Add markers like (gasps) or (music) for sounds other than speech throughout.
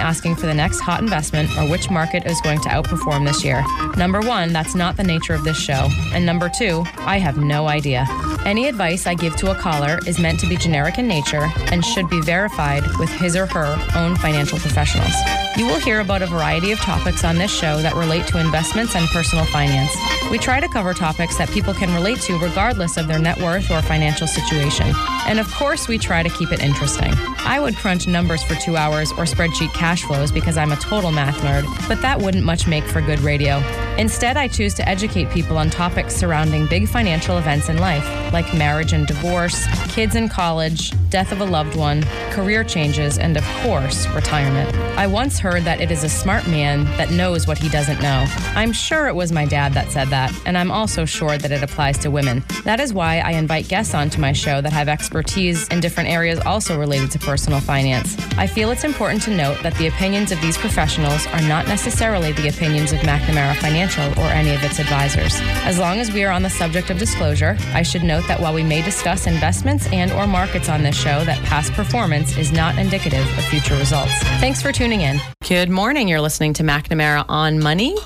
asking for the next hot investment or which market is going to outperform this year. Number one, that's not the nature of this show. And number two, I have no idea. Any advice I give to a caller is meant to be generic in nature and should be verified with his or her own financial professionals. You will hear about a variety of topics on this show that relate to investments and personal finance. We try to cover topics that people can relate to regardless of their net worth or financial situation. And of course, we try to keep it interesting. I would crunch numbers for two hours or spreadsheet cash flows because I'm a total math nerd, but that wouldn't much make for good radio. Instead, I choose to educate people on topics surrounding big financial events in life, like marriage and divorce, kids in college, death of a loved one, career changes, and of course, retirement. I once heard that it is a smart man that knows what he doesn't know. I'm sure it was my dad that said that, and I'm also sure that it applies to women. That is why I invite guests onto my show that have expertise in different areas also related to personal finance. I feel it's important to note that the opinions of these professionals are not necessarily the opinions of McNamara Financial or any of its advisors. As long as we are on the subject of disclosure, I should note that while we may discuss investments and or markets on this show, that past performance is not indicative of future results. Thanks for tuning in. Good morning. You're listening to McNamara on Money.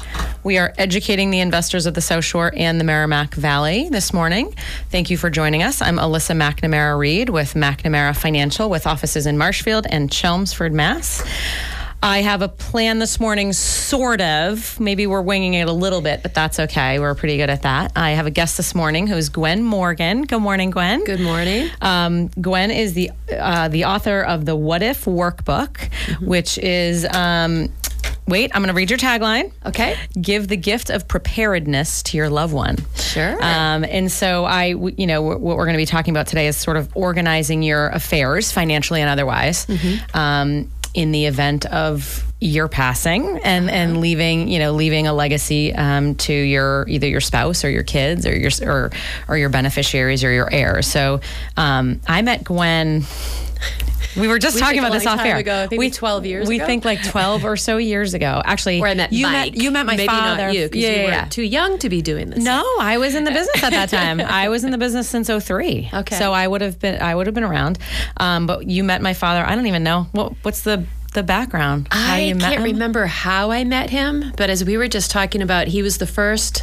We are educating the investors of the South Shore and the Merrimack Valley this morning. Thank you for joining us. I'm Alyssa McNamara Reed with McNamara Financial with offices in Marshfield and Chelmsford, Mass. I have a plan this morning, sort of. Maybe we're winging it a little bit, but that's okay. We're pretty good at that. I have a guest this morning who's Gwen Morgan. Good morning, Gwen. Good morning. Um, Gwen is the uh, the author of the What If Workbook, mm-hmm. which is. Um, Wait, I'm going to read your tagline. Okay. Give the gift of preparedness to your loved one. Sure. Um, and so I, you know, what we're going to be talking about today is sort of organizing your affairs, financially and otherwise. Mm-hmm. Um, in the event of your passing and and uh-huh. leaving you know leaving a legacy um, to your either your spouse or your kids or your or or your beneficiaries or your heirs. So um, I met Gwen. We were just we talking about this off air. Ago, we 12 years. We ago? think like 12 or so years ago. Actually, where I met you Mike. met you met my Maybe father. Not you, because yeah, you were yeah. too young to be doing this. No, I was in the business at that time. (laughs) I was in the business since 03. Okay, so I would have been I would have been around. Um, but you met my father. I don't even know what what's the the background? I can't remember how I met him, but as we were just talking about, he was the first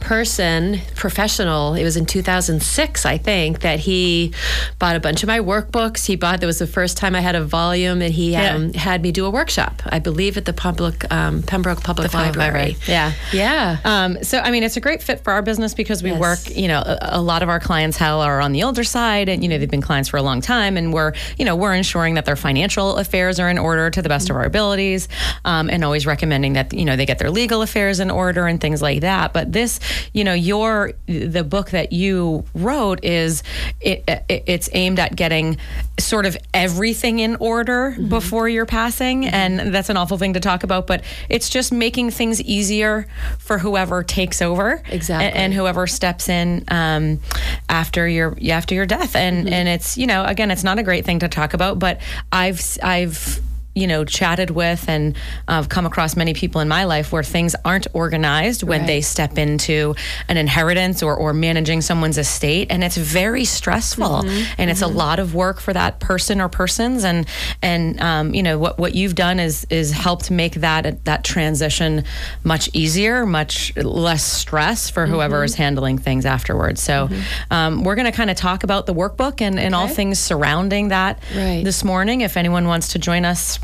person, professional. It was in 2006, I think, that he bought a bunch of my workbooks. He bought. That was the first time I had a volume, and he yeah. um, had me do a workshop. I believe at the public um, Pembroke Public Library. Library. Yeah, yeah. Um, so I mean, it's a great fit for our business because we yes. work. You know, a, a lot of our clients clientele are on the older side, and you know they've been clients for a long time, and we're you know we're ensuring that their financial affairs are in order to the best of our abilities, um, and always recommending that you know they get their legal affairs in order and things like that. But this, you know, your the book that you wrote is it, it, it's aimed at getting sort of everything in order mm-hmm. before your passing, mm-hmm. and that's an awful thing to talk about. But it's just making things easier for whoever takes over, exactly, and, and whoever steps in um, after your after your death. And mm-hmm. and it's you know again, it's not a great thing to talk about, but I've I've you know, chatted with and uh, come across many people in my life where things aren't organized when right. they step into an inheritance or, or managing someone's estate. And it's very stressful mm-hmm. and mm-hmm. it's a mm-hmm. lot of work for that person or persons. And, and um, you know, what, what you've done is, is helped make that, that transition much easier, much less stress for whoever mm-hmm. is handling things afterwards. So mm-hmm. um, we're going to kind of talk about the workbook and, and okay. all things surrounding that right. this morning. If anyone wants to join us,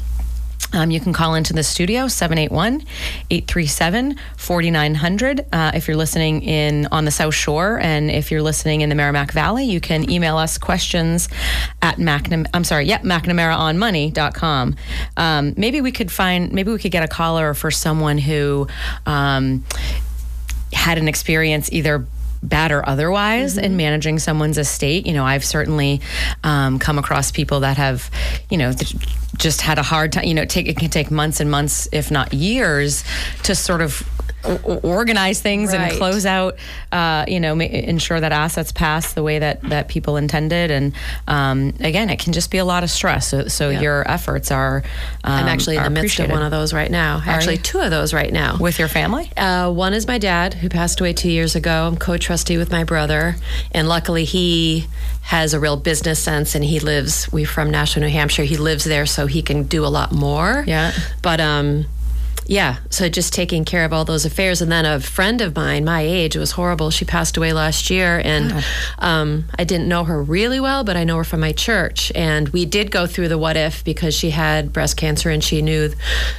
Um, you can call into the studio 781 837 4900 uh, if you're listening in on the South Shore and if you're listening in the Merrimack Valley you can email us questions at McNam- I'm sorry yep McNamaraonmoney.com um, maybe we could find maybe we could get a caller for someone who um, had an experience either bad or otherwise mm-hmm. in managing someone's estate. You know, I've certainly um, come across people that have, you know, th- just had a hard time. You know, take it can take months and months, if not years, to sort of organize things right. and close out, uh, you know, ma- ensure that assets pass the way that, that people intended. And um, again, it can just be a lot of stress. So, so yeah. your efforts are. Um, I'm actually in the midst of one of those right now. Actually, two of those right now. With your family? Uh, one is my dad, who passed away two years ago. I'm co trustee with my brother. And luckily, he has a real business sense and he lives, we're from Nashua, New Hampshire. He lives there, so he can do a lot more. Yeah. But, um, yeah, so just taking care of all those affairs. And then a friend of mine, my age, it was horrible. She passed away last year, and um, I didn't know her really well, but I know her from my church. And we did go through the what if because she had breast cancer and she knew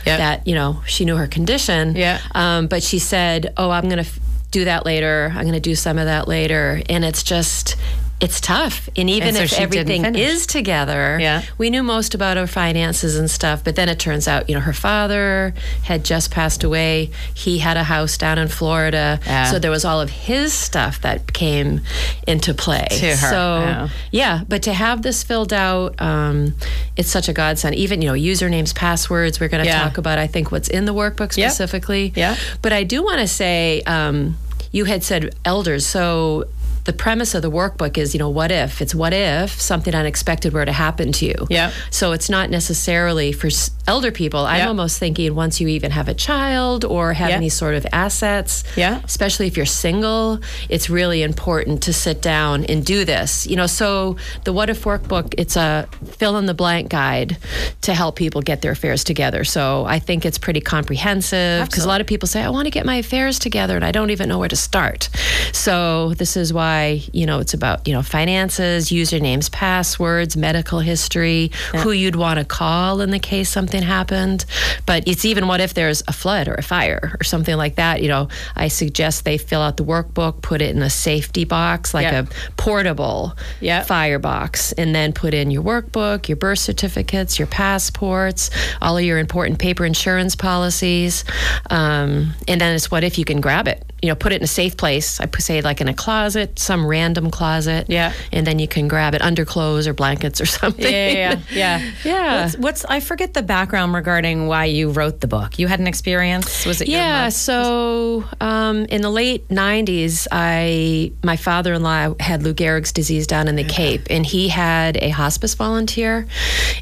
yep. that, you know, she knew her condition. Yeah. Um, but she said, Oh, I'm going to. F- do that later. I'm going to do some of that later. And it's just, it's tough. And even and so if everything is together, yeah. we knew most about our finances and stuff. But then it turns out, you know, her father had just passed away. He had a house down in Florida. Yeah. So there was all of his stuff that came into play. To her. So, yeah. yeah. But to have this filled out, um, it's such a godsend. Even, you know, usernames, passwords, we're going to talk about, I think, what's in the workbook specifically. Yeah. But I do want to say, um, you had said elders. So the premise of the workbook is, you know, what if? It's what if something unexpected were to happen to you. Yeah. So it's not necessarily for elder people. I'm almost thinking once you even have a child or have any sort of assets, yeah. especially if you're single, it's really important to sit down and do this. You know, so the What If workbook, it's a fill in the blank guide to help people get their affairs together. So I think it's pretty comprehensive because a lot of people say, I want to get my affairs together and I don't even know where to start. So this is why why you know it's about you know finances, usernames, passwords, medical history, yeah. who you'd want to call in the case something happened. But it's even what if there's a flood or a fire or something like that. You know, I suggest they fill out the workbook, put it in a safety box, like a portable yeah. fire box, and then put in your workbook, your birth certificates, your passports, all of your important paper insurance policies, um, and then it's what if you can grab it you know, put it in a safe place. I say like in a closet, some random closet. Yeah. And then you can grab it under clothes or blankets or (laughs) something. Yeah, yeah, (laughs) yeah. yeah. What's, what's, I forget the background regarding why you wrote the book. You had an experience. Was it? Yeah. so um, in the late '90s, I my father-in-law had Lou Gehrig's disease down in the Cape, and he had a hospice volunteer.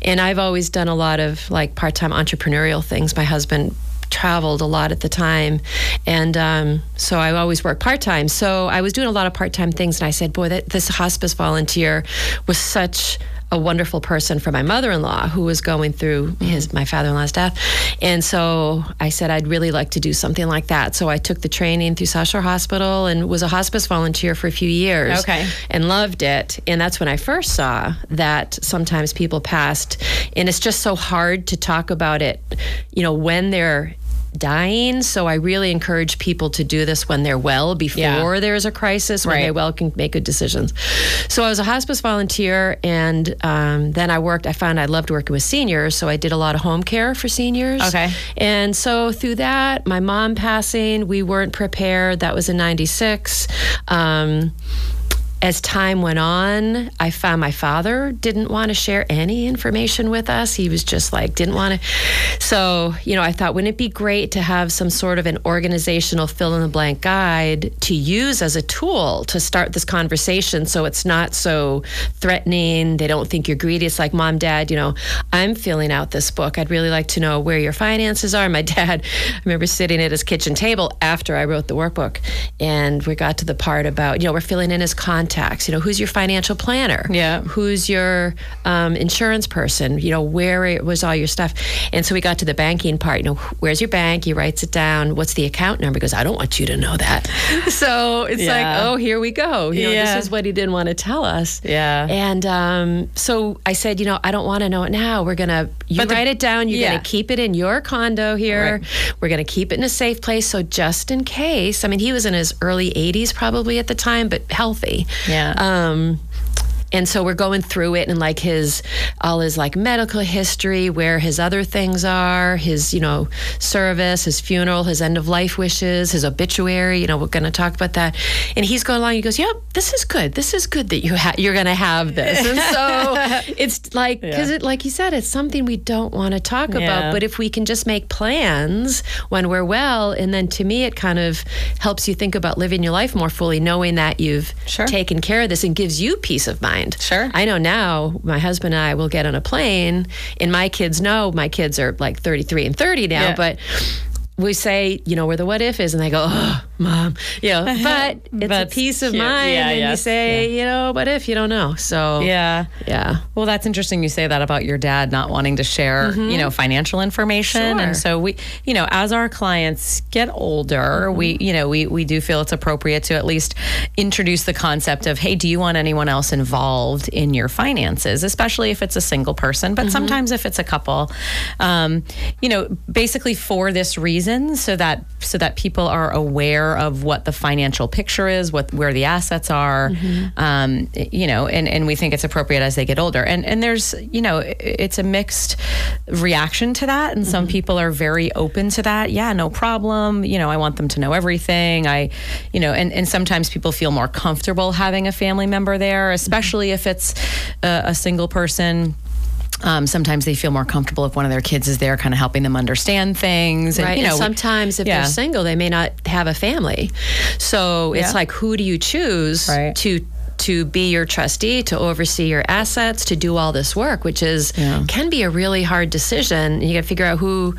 And I've always done a lot of like part-time entrepreneurial things. My husband traveled a lot at the time. And um, so I always worked part time. So I was doing a lot of part time things. And I said, boy, that, this hospice volunteer was such a wonderful person for my mother-in-law who was going through his my father-in-law's death and so i said i'd really like to do something like that so i took the training through south shore hospital and was a hospice volunteer for a few years okay. and loved it and that's when i first saw that sometimes people passed and it's just so hard to talk about it you know when they're dying. So I really encourage people to do this when they're well, before yeah. there's a crisis, when right. they well can make good decisions. So I was a hospice volunteer, and um, then I worked. I found I loved working with seniors, so I did a lot of home care for seniors. Okay. And so through that, my mom passing, we weren't prepared. That was in '96. Um, as time went on, I found my father didn't want to share any information with us. He was just like, didn't want to. So, you know, I thought, wouldn't it be great to have some sort of an organizational fill in the blank guide to use as a tool to start this conversation so it's not so threatening? They don't think you're greedy. It's like, mom, dad, you know, I'm filling out this book. I'd really like to know where your finances are. My (laughs) dad, I remember sitting at his kitchen table after I wrote the workbook, and we got to the part about, you know, we're filling in his contact contacts? You know, who's your financial planner? Yeah. Who's your um, insurance person? You know, where was all your stuff? And so we got to the banking part. You know, where's your bank? He writes it down. What's the account number? He goes, I don't want you to know that. (laughs) so it's Yeah. like, oh, here we go. You know, Yeah. this is what he didn't want to tell us. Yeah. And um, so I said, you know, I don't want to know it now. We're gonna you But the- write it down. You're yeah. gonna keep it in your condo here. Right. We're gonna keep it in a safe place. So just in case, I mean, he was in his early 80s probably at the time, but healthy. Yeah. Um, and so we're going through it and like his all his like medical history where his other things are his you know service his funeral his end of life wishes his obituary you know we're going to talk about that and he's going along he goes yep this is good this is good that you ha- you're going to have this and (laughs) so it's like because Yeah. it like you said it's something we don't want to talk Yeah. about but if we can just make plans when we're well and then to me it kind of helps you think about living your life more fully knowing that you've Sure. taken care of this and gives you peace of mind Sure. I know now my husband and I will get on a plane and my kids know my kids are like 33 and 30 now, Yeah. but we say, you know, where the what if is, and they go, oh, mom, you (laughs) know, but it's a peace of cute. mind. Yeah, and you yes, say, you know, what if you don't know? So, Yeah. yeah. Well, that's interesting you say that about your dad not wanting to share, you know, financial information. Mm-hmm. Sure. And so we, you know, as our clients get older, Mm-hmm. we, you know, we we do feel it's appropriate to at least introduce the concept of, hey, do you want anyone else involved in your finances, especially if it's a single person, Mm-hmm. but sometimes if it's a couple. Um, you know, basically for this reason, so that so that people are aware of what the financial picture is, what where the assets are, Mm-hmm. um, you know, and, and we think it's appropriate as they get older. And and there's you know it's a mixed reaction to that, and Mm-hmm. some people are very open to that. Yeah, no problem. You know, I want them to know everything. I, you know, and and sometimes people feel more comfortable having a family member there, especially if it's a, a single person. Um, sometimes they feel more comfortable if one of their kids is there, kind of helping them understand things. And, Right. you know, and sometimes if yeah. they're single, they may not have a family. So it's Yeah. like, who do you choose Right. to to be your trustee, to oversee your assets, to do all this work, which is Yeah. can be a really hard decision. You got to figure out who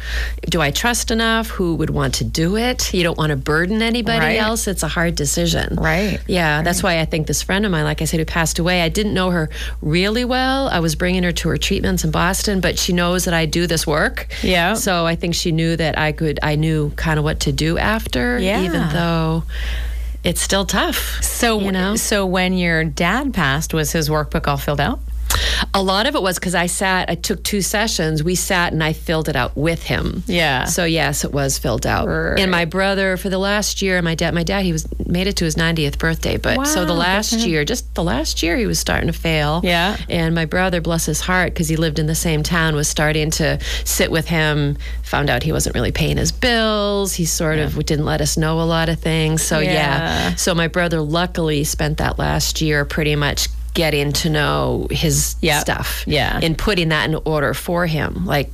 do I trust enough, who would want to do it. You don't want to burden anybody Right. else. It's a hard decision. Right. Yeah, that's why I think this friend of mine, like I said, who passed away, I didn't know her really well. I was bringing her to her treatments in Boston, but she knows that I do this work. Yeah. So I think she knew that I could, I knew kind of what to do after, Yeah. even though it's still tough. So, you know? so when your dad passed, was his workbook all filled out? A lot of it was because I sat, I took two sessions. We sat and I filled it out with him. Yeah. So yes, it was filled out. Right. And my brother for the last year, my dad, my dad, he was made it to his 90th birthday. But so the last good for him. year, just the last year, he was starting to fail. Yeah. And my brother, bless his heart, because he lived in the same town, was starting to sit with him. Found out he wasn't really paying his bills. He sort of didn't let us know a lot of things. So yeah. Yeah. So my brother luckily spent that last year pretty much getting to know his Yep. stuff Yeah. and putting that in order for him like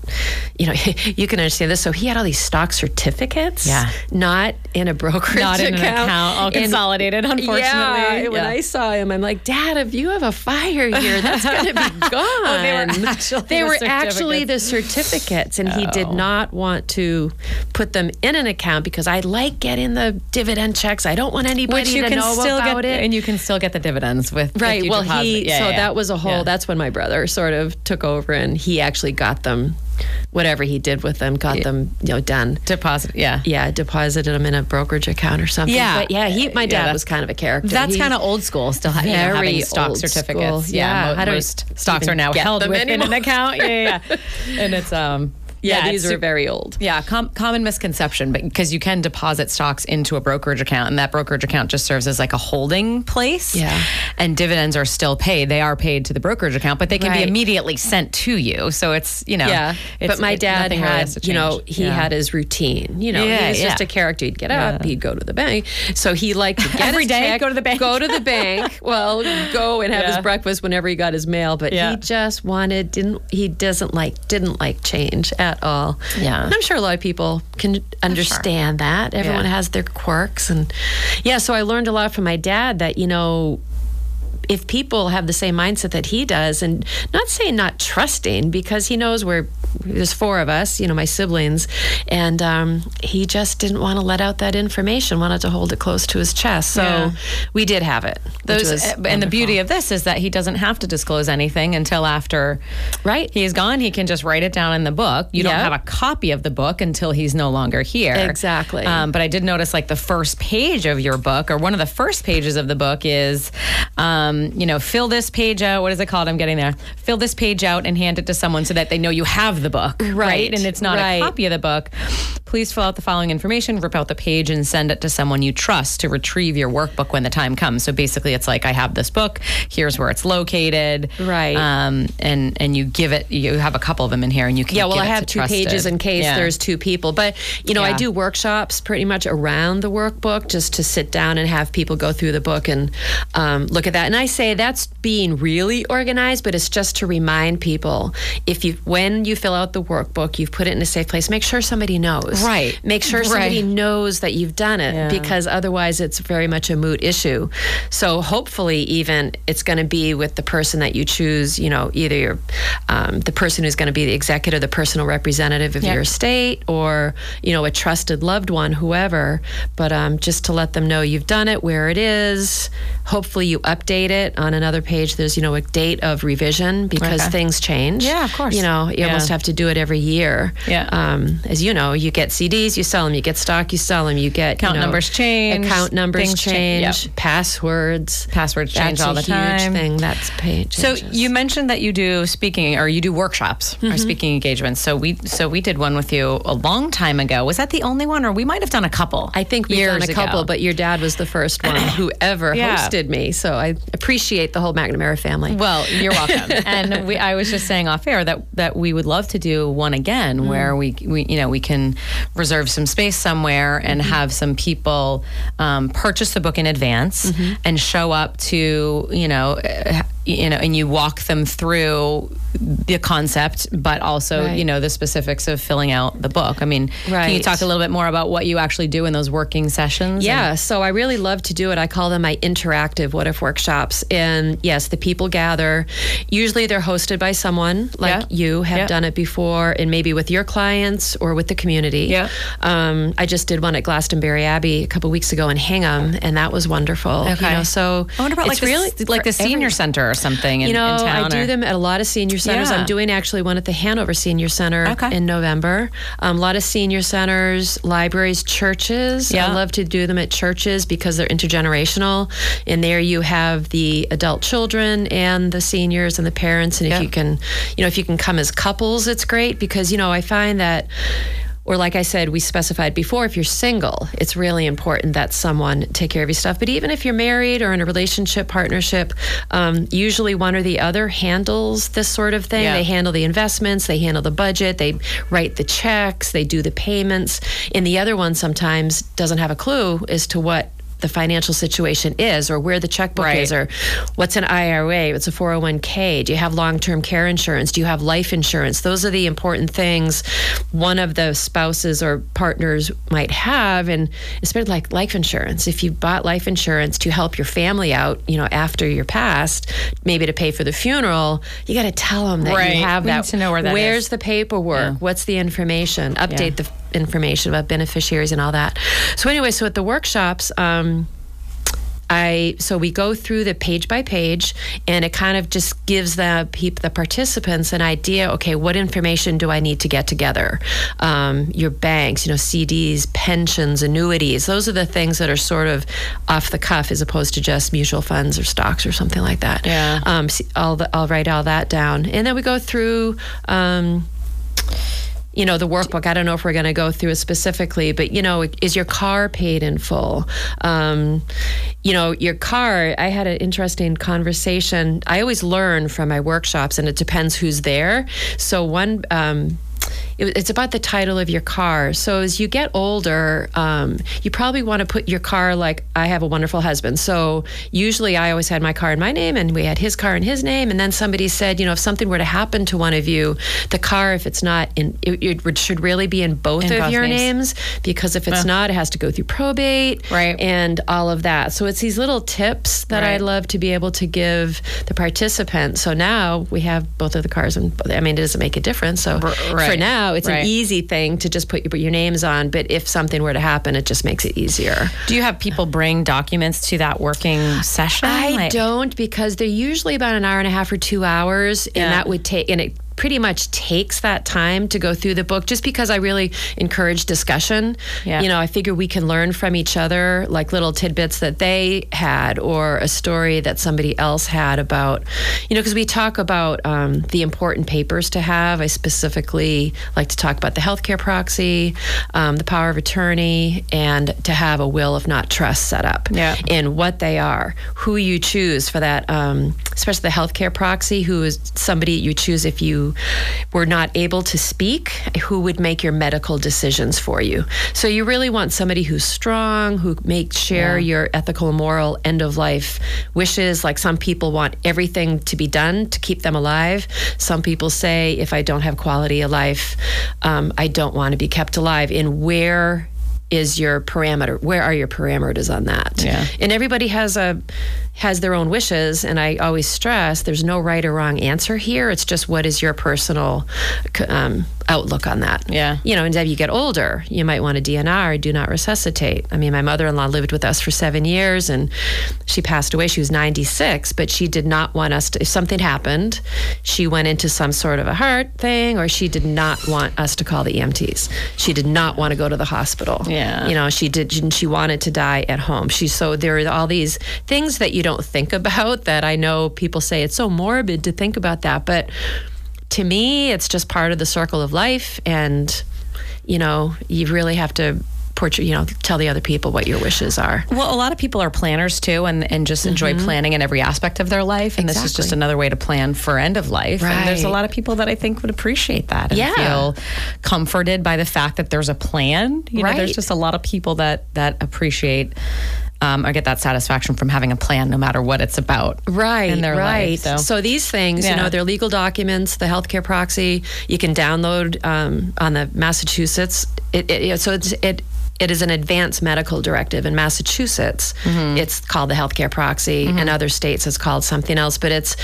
you know (laughs) you can understand this so he had all these stock certificates Yeah. not in a brokerage Not in an account, all And- consolidated, unfortunately. yeah, and when I saw him, I'm like, Dad, if you have a fire (laughs) here, that's going to be gone. (laughs) Oh, they were actually They the were actually certificates. the certificates, and he did Oh. not want to put them in an account because I like getting the dividend checks. I don't want anybody to can know still about get, it. and you can still get the dividends with Right. Well, deposit. he Yeah, so yeah, that was a whole. yeah. That's when my brother sort of took over, and he actually got them, whatever he did with them, got them, you know, done. deposit. Yeah, Yeah, deposited them in a brokerage account or something. Yeah. but yeah, he, my dad was kind of a character. That's kind of old school. Still, ha- you know, having Very stock certificates. school. Yeah, Yeah, mo- most stocks are now held within an account. Yeah, yeah, yeah. (laughs) and it's um. Yeah, it's these are very old. Yeah, com- common misconception, but because you can deposit stocks into a brokerage account, and that brokerage account just serves as like a holding place. Yeah. and dividends are still paid. They are paid to the brokerage account, but they can be immediately sent to you. So it's you know, Yeah, it's- but my dad really had, has you know, he Yeah. had his routine. You know, Yeah, he was just a character. He'd get up, he'd go to the bank. So he liked to get Every day, check, go to the bank. go to the bank. (laughs) Well, go and have Yeah. his breakfast whenever he got his mail. But Yeah. he just wanted didn't he doesn't like didn't like change at all. Yeah. and I'm sure a lot of people can understand that. Everyone Yeah. has their quirks, and yeah. So I learned a lot from my dad that you know if people have the same mindset that he does, and not saying not trusting because he knows we're there's four of us, you know, my siblings, and um, he just didn't want to let out that information, wanted to hold it close to his chest. So Yeah. we did have it. Those, was and the beauty of this is that he doesn't have to disclose anything until after Right. he's gone. He can just write it down in the book. You don't have a copy of the book until he's no longer here. Exactly. Um, but I did notice like the first page of your book, or one of the first pages of the book, is, um, you know, fill this page out. What is it called? I'm getting there. Fill this page out and hand it to someone so that they know you have the book, Right. And it's not Right. a copy of the book. Please fill out the following information, rip out the page, and send it to someone you trust to retrieve your workbook when the time comes. So basically, it's like I have this book. Here's where it's located. Right. Um, and and you give it. You have a couple of them in here, and you can. Yeah, well, I have two trusted. pages in case Yeah. there's two people. But, you know, I do workshops pretty much around the workbook just to sit down and have people go through the book and um, look at that. And I say that's being really organized, but it's just to remind people if you, when you fill out the workbook, you've put it in a safe place, make sure somebody knows. Right. Make sure somebody Right. knows that you've done it Yeah. because otherwise it's very much a moot issue. So hopefully, even it's going to be with the person that you choose. You know, either your, um, the person who's going to be the executive, the personal representative of Yeah. your estate, or you know, a trusted loved one, whoever. But um, just to let them know you've done it, where it is. Hopefully, you update it on another page. There's you know a date of revision because Okay. things change. Yeah, of course. You know, you Yeah. almost have to do it every year. Yeah. Um, as you know, you get CDs, you sell them. You get stock, you sell them. You get Account you know, numbers change, Account numbers change. yep. Passwords. Passwords change That's all a the time. Huge thing. That's page. So you mentioned that you do speaking or you do workshops Mm-hmm. or speaking engagements. So we so we did one with you a long time ago. Was that the only one, or we might have done a couple? I think we've done a couple, ago? but your dad was the first one who ever (clears throat) Yeah. hosted me. So I appreciate the whole McNamara family. Well, you're welcome. (laughs) and we, I was just saying off air that that we would love to do one again, Mm. where we, we you know we can reserve some space somewhere and Mm-hmm. have some people um, purchase the book in advance Mm-hmm. and show up to you know. You know, and you walk them through the concept, but also, Right. you know, the specifics of filling out the book. I mean, can you talk a little bit more about what you actually do in those working sessions? Yeah, so I really love to do it. I call them my interactive what if workshops. And yes, the people gather. Usually they're hosted by someone like Yeah. you have Yeah. done it before, and maybe with your clients or with the community. Yeah. Um, I just did one at Glastonbury Abbey a couple weeks ago in Hingham, and that was wonderful. You Okay. know, so I wonder about it's like the, really like the for every- senior center something. In, you know, I do or- them at a lot of senior centers. Yeah. I'm doing actually one at the Hanover Senior Center Okay. in November. Um, a lot of senior centers, libraries, churches. Yeah. I love to do them at churches because they're intergenerational. And there you have the adult children and the seniors and the parents. And if Yeah. you can, you know, if you can come as couples, it's great because, you know, I find that or like I said, we specified before, if you're single, it's really important that someone take care of your stuff. But even if you're married or in a relationship, partnership, um, usually one or the other handles this sort of thing. Yeah. They handle the investments, they handle the budget, they write the checks, they do the payments. And the other one sometimes doesn't have a clue as to what the financial situation is or where the checkbook Right. is or what's an IRA, what's a 401k, do you have long-term care insurance, do you have life insurance? Those are the important things one of the spouses or partners might have and especially like life insurance. If you bought life insurance to help your family out, you know, after you're passed, maybe to pay for the funeral, you got to tell them that Right. you have We that. need to know where that Where's is. the paperwork? What's the information? Update the information about beneficiaries and all that. So anyway, so at the workshops, um, I so we go through the page by page, and it kind of just gives the peop, the participants an idea. Okay, what information do I need to get together? Um, your banks, you know, CDs, pensions, annuities. Those are the things that are sort of off the cuff, as opposed to just mutual funds or stocks or something like that. Yeah. Um, I'll I'll write all that down, and then we go through. Um, you know, the workbook. I don't know if we're going to go through it specifically, but you know, is your car paid in full? Um, you know, your car. I had an interesting conversation. I always learn from my workshops, and it depends who's there. So one. Um, it, it's about the title of your car. So as you get older, um, you probably want to put your car like I have a wonderful husband. So usually I always had my car in my name, and we had his car in his name. And then somebody said, you know, if something were to happen to one of you, the car, if it's not in, it, it should really be in both In of both your names. names because if it's not, it has to go through probate, Right. and all of that. So it's these little tips that I Right. love to be able to give the participants. So now we have both of the cars, and I mean, it doesn't make a difference. So R- for right. Now, it's Right. an easy thing to just put your, put your names on. But if something were to happen, it just makes it easier. Do you have people bring documents to that working session? I Like- don't because they're usually about an hour and a half or two hours, and that would take and it pretty much takes that time to go through the book just because I really encourage discussion. Yeah. You know, I figure we can learn from each other like little tidbits that they had or a story that somebody else had about, you know, because we talk about um, the important papers to have. I specifically like to talk about the healthcare proxy, um, the power of attorney, and to have a will of not trust set up Yeah. and what they are, who you choose for that, um, especially the healthcare proxy, who is somebody you choose if you were not able to speak, who would make your medical decisions for you. So you really want somebody who's strong, who makes share your ethical and moral end of life wishes. Like some people want everything to be done to keep them alive. Some people say, if I don't have quality of life, um, I don't want to be kept alive. And where is your parameter where are your parameters on that Yeah. and everybody has a has their own wishes and i always stress there's no right or wrong answer here. It's just what is your personal um, outlook on that. Yeah. you know and as you get older you might want a dnr do not resuscitate. I mean my mother-in-law lived with us for seven years and she passed away. She was 96 but she did not want us to if something happened she went into some sort of a heart thing or she did not want us to call the emts she did not want to go to the hospital. Yeah. you know she did she wanted to die at home. She so there are all these things that you don't think about that i know people say it's so morbid to think about that but to me it's just part of the circle of life and you know you really have to portray you know tell the other people what your wishes are Well, a lot of people are planners too, and, and just enjoy planning in every aspect of their life. And this is just Mm-hmm. Another way to plan for end of life. And there's a lot of people that I think would appreciate that and Yeah. feel comforted by the fact that there's a plan. You know, there's just a lot of people that that appreciate um, or get that satisfaction from having a plan, no matter what it's about. right in their right life. So, so these things you know they're legal documents the healthcare proxy you can download um, on the massachusetts it, it, it- so it's it it is an advanced medical directive in Massachusetts. Mm-hmm. It's called the healthcare proxy. In mm-hmm. other states, it's called something else. But it's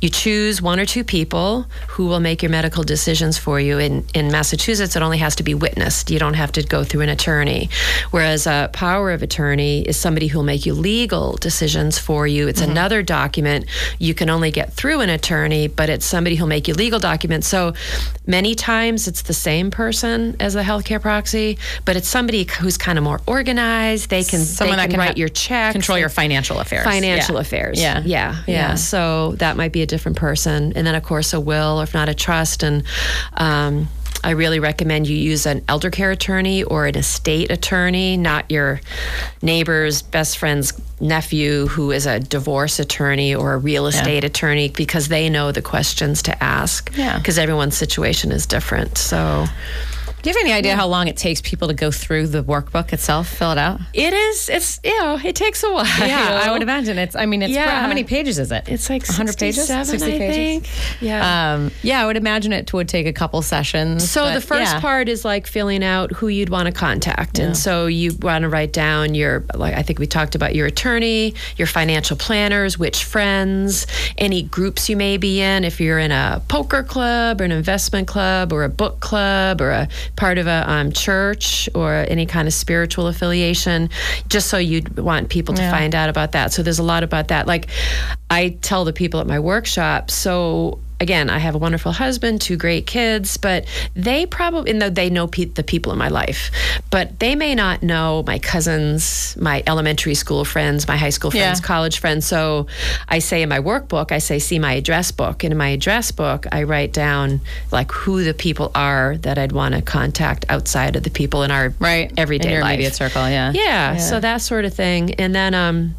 you choose one or two people who will make your medical decisions for you. In in Massachusetts, it only has to be witnessed. You don't have to go through an attorney. Whereas a power of attorney is somebody who will make you legal decisions for you. It's mm-hmm. another document you can only get through an attorney, but it's somebody who'll make you legal documents. So many times it's the same person as the healthcare proxy, but it's somebody who's kind of more organized. They can Someone they that can, can write ha- your check, control your financial affairs. financial Yeah. affairs. Yeah. yeah, yeah, Yeah. So that might be a different person, and then of course a will, or if not a trust, and. Um, I really recommend you use an elder care attorney or an estate attorney, not your neighbor's best friend's nephew who is a divorce attorney or a real estate attorney because they know the questions to ask. Yeah. Because everyone's situation is different. So Do you have any idea how long it takes people to go through the workbook itself, fill it out? it is, it's, you know, it takes a while. Yeah, I would imagine it's. I mean, it's Yeah. how many pages is it? It's like 100 pages, 67, I think. Yeah. Um, yeah, I would imagine it would take a couple sessions. So but the first yeah. part is like filling out who you'd want to contact, and so you want to write down your like I think we talked about your attorney, your financial planners, which friends, any groups you may be in. If you're in a poker club or an investment club or a book club or a part of a um, church or any kind of spiritual affiliation, just so you'd want people to Yeah. find out about that. So there's a lot about that. Like I tell the people at my workshop, so again, I have a wonderful husband, two great kids, but they probably, and they know pe- the people in my life, but they may not know my cousins, my elementary school friends, my high school friends, Yeah. college friends. So I say in my workbook, I say, see my address book. And in my address book, I write down like who the people are that I'd want to contact outside of the people in our right everyday in your life. immediate circle. Yeah. Yeah, so that sort of thing. And then um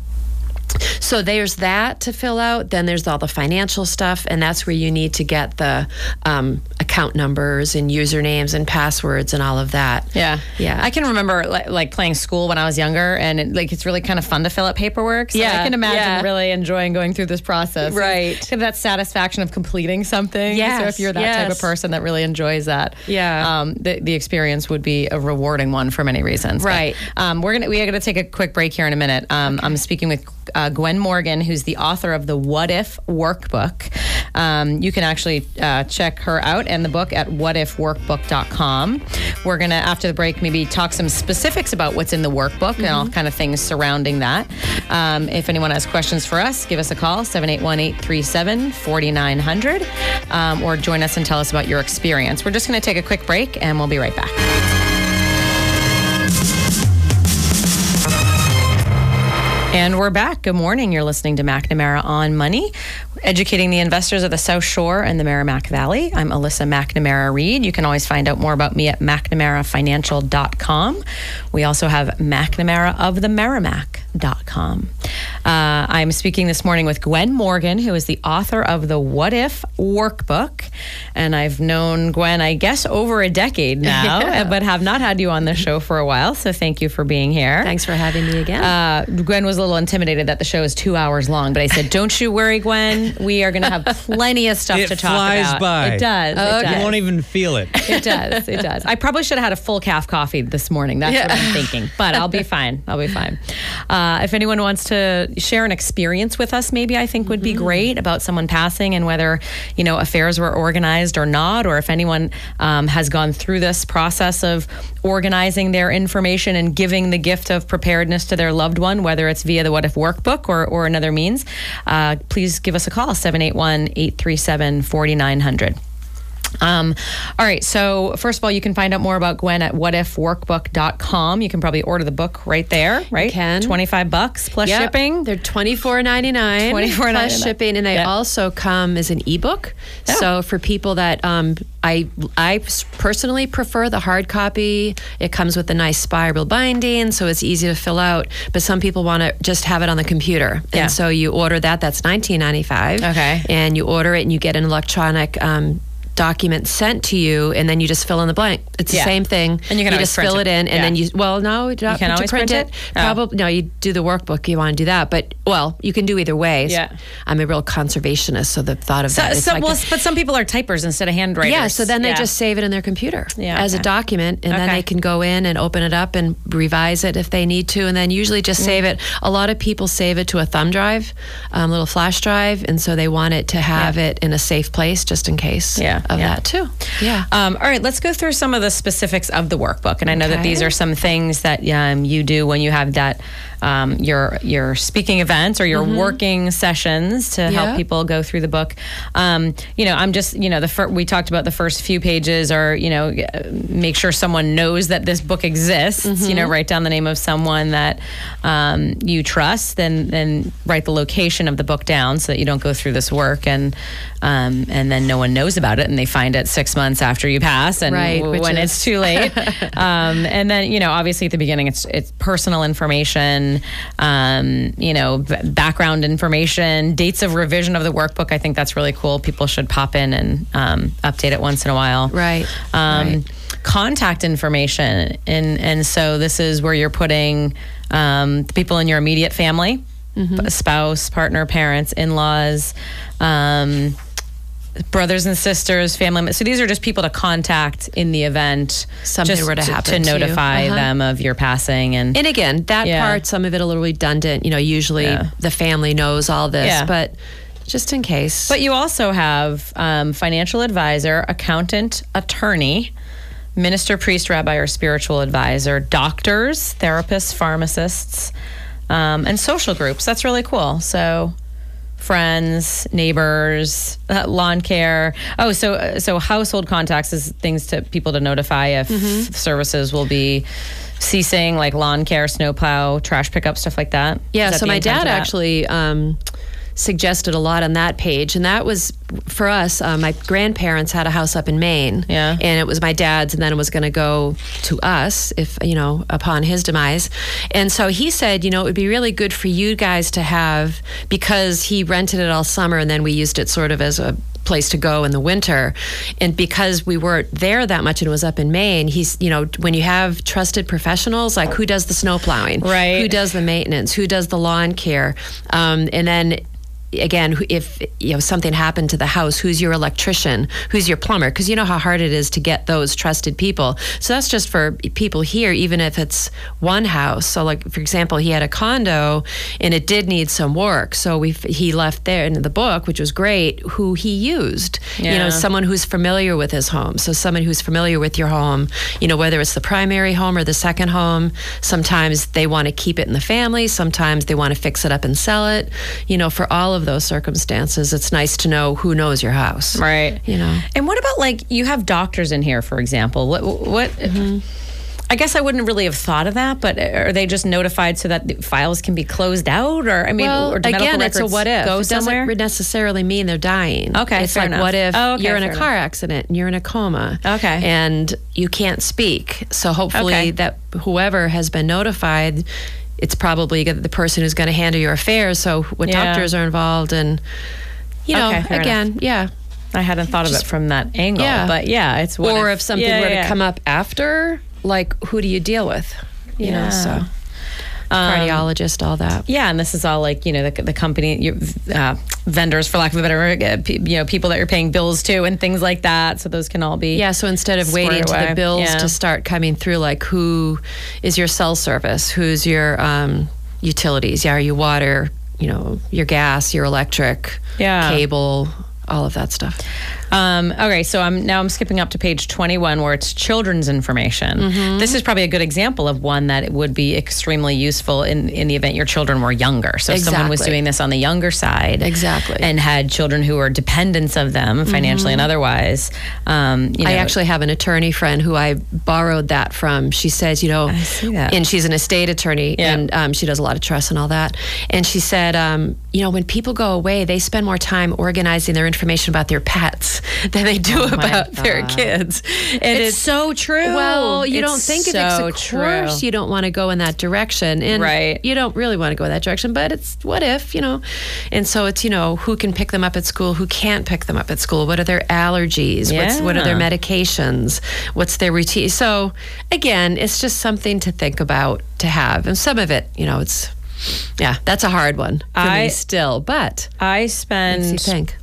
so there's that to fill out. Then there's all the financial stuff, and that's where you need to get the um, account numbers and usernames and passwords and all of that. Yeah, Yeah. I can remember like, like playing school when I was younger, and it, like it's really kind of fun to fill out paperwork. So Yeah, I can imagine yeah. really enjoying going through this process. Right. Kind of that satisfaction of completing something. Yeah. So if you're that type of person that really enjoys that, Yeah. um, the the experience would be a rewarding one for many reasons. But, Right. um, we're gonna we are gonna take a quick break here in a minute. Um, I'm speaking with uh, Gwen Morgan, who's the author of the What If Workbook. Um, you can actually uh, check her out and the book at whatifworkbook.com. We're gonna after the break maybe talk some specifics about what's in the workbook and all kind of things surrounding that. Um, if anyone has questions for us, give us a call 781-837-4900 um, or join us and tell us about your experience. We're just gonna take a quick break and we'll be right back. And we're back. Good morning. You're listening to McNamara on Money, educating the investors of the South Shore and the Merrimack Valley. I'm Alyssa McNamara Reed. You can always find out more about me at McNamaraFinancial.com. We also have McNamara of the Merrimack.com. Uh, I'm speaking this morning with Gwen Morgan, who is the author of the What If Workbook. And I've known Gwen, I guess, over a decade (laughs) now, Yeah. but have not had you on the show for a while. So thank you for being here. Thanks for having me again. Uh, Gwen was a little intimidated that the show is two hours long, but I said, (laughs) "Don't you worry, Gwen. We are going to have plenty of stuff It to talk flies about." by. It does. Okay. It You won't even feel it. It does. It does. I probably should have had a full calf coffee this morning. That's what I'm thinking. But I'll be fine. I'll be fine. Uh, (laughs) if anyone wants to share an experience with us, maybe I think would be great about someone passing and whether you know affairs were organized or not, or if anyone um, has gone through this process of organizing their information and giving the gift of preparedness to their loved one, whether it's via the What If Workbook or, or another means, uh, please give us a call 781 837 4900. Um, all right. So, first of all, you can find out more about Gwen at whatifworkbook.com. You can probably order the book right there, right? can. 25 bucks plus Yep. shipping. They're twenty four ninety nine. $24.99. plus shipping, and they Yeah. also come as an ebook. Oh. So for people that um, I I personally prefer the hard copy. It comes with a nice spiral binding, so it's easy to fill out. But some people want to just have it on the computer, Yeah. and so you order that. That's nineteen ninety five. Okay. and you order it, and you get an electronic. Um, document sent to you and then you just fill in the blank it's the Yeah. same thing And you can always just fill it. it, in and Yeah. then you well no you can always print it? Oh. probably no, you do the workbook. You want to do that, but well, you can do either way. Yeah. I'm a real conservationist, so the thought of So, that is so, like well, the- but some people are typers instead of handwriters. yeah. So then they Yeah. just save it in their computer as okay. a document, and then they can go in and open it up and revise it if they need to, and then usually just Mm. save it. A lot of people save it to a thumb drive, um, little flash drive, and so they want it to have it in a safe place just in case Yeah, of yeah. that too. Yeah. Um, all right, let's go through some of the specifics of the workbook. And I know that these are some things that um, you do when you have that um, your your speaking events or your working sessions to help people go through the book. Um, you know, I'm just you know the fir- we talked about the first few pages are you know make sure someone knows that this book exists. You know, write down the name of someone that um, you trust, then then write the location of the book down so that you don't go through this work and um, and then no one knows about it and they find it six months after you pass and Right, w- when is- it's too late. (laughs) um, and then you know, obviously at the beginning, it's it's personal information, um, you know, b- background information, dates of revision of the workbook. I think that's really cool. People should pop in and um, update it once in a while. Right, Um, right. Contact information, and and so this is where you're putting um, the people in your immediate family, Mm-hmm. spouse, partner, parents, in-laws. Um, brothers and sisters, family. So these are just people to contact in the event Something just were to happen to notify Uh-huh. them of your passing. And, And again, that Yeah. part, some of it a little redundant. You know, usually Yeah. the family knows all this, Yeah. but just in case. but you also have um, financial advisor, accountant, attorney. Minister, priest, rabbi, or spiritual advisor, doctors, therapists, pharmacists, um, and social groups. That's really cool. So, friends, neighbors, uh, lawn care. Oh, so uh, so household contacts is things to people to notify if services will be ceasing, like lawn care, snowplow, trash pickup, stuff like that. Yeah, that so my dad actually um, suggested a lot on that page, and that was for us. Uh, my grandparents had a house up in Maine, Yeah. and it was my dad's, and then it was going to go to us if you know upon his demise. And so he said, you know, it would be really good for you guys to have because he rented it all summer, and then we used it sort of as a place to go in the winter. And because we weren't there that much and it was up in Maine, he's, you know, when you have trusted professionals, like who does the snow plowing? Right. Who does the maintenance? Who does the lawn care? Um, and then again, if you know something happened to the house, who's your electrician? Who's your plumber? Because you know how hard it is to get those trusted people. So that's just for people here, even if it's one house. So, like for example, he had a condo, and it did need some work. So we he left there in the book, which was great. Who he used, Yeah. you know, someone who's familiar with his home. So someone who's familiar with your home. You know, whether it's the primary home or the second home. Sometimes they want to keep it in the family. Sometimes they want to fix it up and sell it. You know, for all of those circumstances, it's nice to know who knows your house. Right. You know. And what about like you have doctors in here, for example? What? what Mm-hmm. I guess I wouldn't really have thought of that, but are they just notified so that the files can be closed out, or I mean, Well, or again, it's a records what if. go it somewhere? doesn't necessarily mean they're dying. Okay, it's fair like enough. what if Oh, okay, you're in a car accident and you're in a coma. Okay. and you can't speak. So hopefully Okay. that whoever has been notified, it's probably the person who's going to handle your affairs. So when Yeah. doctors are involved, and you know, Okay, again, yeah. I hadn't thought of it from that angle, Yeah. but yeah, it's or if, something yeah, were to come up after, like who do you deal with? You know, so Um, cardiologist, all that. Yeah, and this is all like you know the, the company your, uh, vendors, for lack of a better word, uh, you know people that you're paying bills to and things like that. So those can all be Yeah, so instead of waiting to away. the bills Yeah. to start coming through, like who is your cell service? Who's your um, utilities? Yeah, are you water? You know, your gas, your electric, Yeah. cable, all of that stuff. Um, okay, so I'm now I'm skipping up to page 21 where it's children's information. Mm-hmm. This is probably a good example of one that would be extremely useful in, in the event your children were younger. So if someone was doing this on the younger side, Exactly. and had children who were dependents of them financially and otherwise. Um, you know, Mm-hmm. I actually have an attorney friend who I borrowed that from. She says, you know, I see that. and she's an estate attorney, Yeah. and um, she does a lot of trusts and all that. And she said, um, you know, when people go away, they spend more time organizing their information about their pets than they do Oh about their kids. And it's, so true. Well, you It's don't think of so it. Of true. course, you don't want to go in that direction, and Right. you don't really want to go in that direction. But it's what if, you know? And so it's you know who can pick them up at school, who can't pick them up at school. What are their allergies? What's, what are their medications? What's their routine? So again, it's just something to think about to have, and some of it, you know, it's yeah, that's a hard one for I- me still. But I spend think.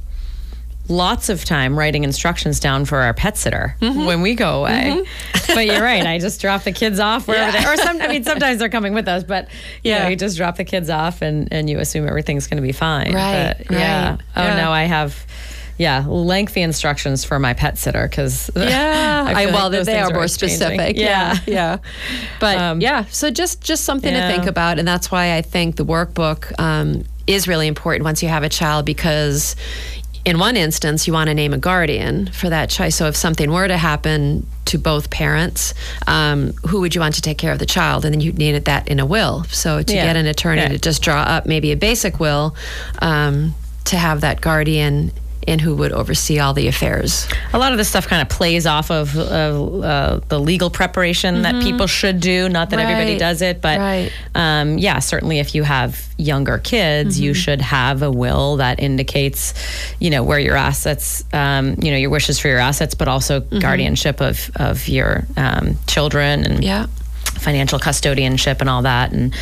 Lots of time writing instructions down for our pet sitter when we go away. (laughs) but you're right. I just drop the kids off wherever they or some I mean sometimes they're coming with us, but yeah, Yeah. you just drop the kids off and and you assume everything's going to be fine. Right, But, Yeah. right, Oh yeah. no, I have yeah, lengthy instructions for my pet sitter because (laughs) Yeah, I, well, they are more specific. Yeah, (laughs) yeah. But Um, yeah, so just just something yeah. to think about, and that's why I think the workbook um, is really important once you have a child because. In one instance, you want to name a guardian for that child. So, if something were to happen to both parents, um, who would you want to take care of the child? And then you needed that in a will. So, to Yeah. get an attorney Yeah. to just draw up maybe a basic will um, to have that guardian and who would oversee all the affairs. A lot of this stuff kind of plays off of uh, uh, the legal preparation that people should do. Not that everybody does it, but Right. um, yeah, certainly if you have younger kids, you should have a will that indicates, you know, where your assets, um, you know, your wishes for your assets, but also guardianship of of your um, children and Yeah. Financial custodianship and all that. And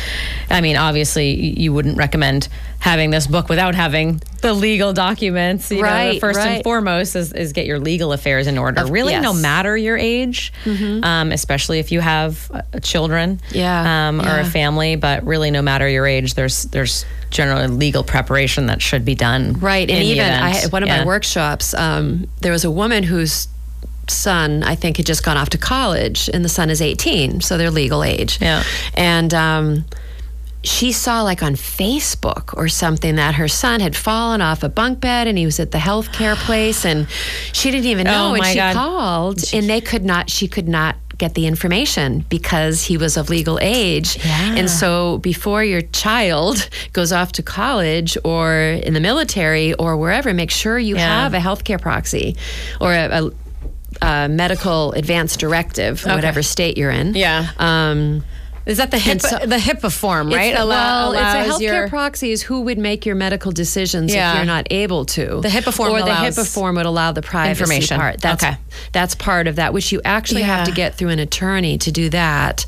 I mean, obviously, you wouldn't recommend having this book without having the legal documents. You know, the Right, first and foremost is, is get your legal affairs in order. Of- really, no matter your age, um, especially if you have uh, children, Yeah, um, or a family. But really, no matter your age, there's there's generally legal preparation that should be done. Right, and even I, one of Yeah. my workshops, um, there was a woman whose son, I think, had just gone off to college, and the son is 18, so they're legal age. Yeah. and um, she saw like on Facebook or something that her son had fallen off a bunk bed and he was at the healthcare place, and she didn't even know. Oh, and she God. called, and they could not. She could not get the information because he was of legal age. Yeah. And so before your child goes off to college or in the military or wherever, make sure you Yeah. have a healthcare proxy or a, a, a medical advance directive, whatever state you're in. Yeah. Um, Is that the HIPAA, so- the HIPAA form, right? It's the, Allow- well, it's a healthcare your- proxy is who would make your medical decisions Yeah. if you're not able to. The HIPAA form or the HIPAA form would allow the privacy information. part. That's Okay. that's part of that, which you actually have to get through an attorney to do that.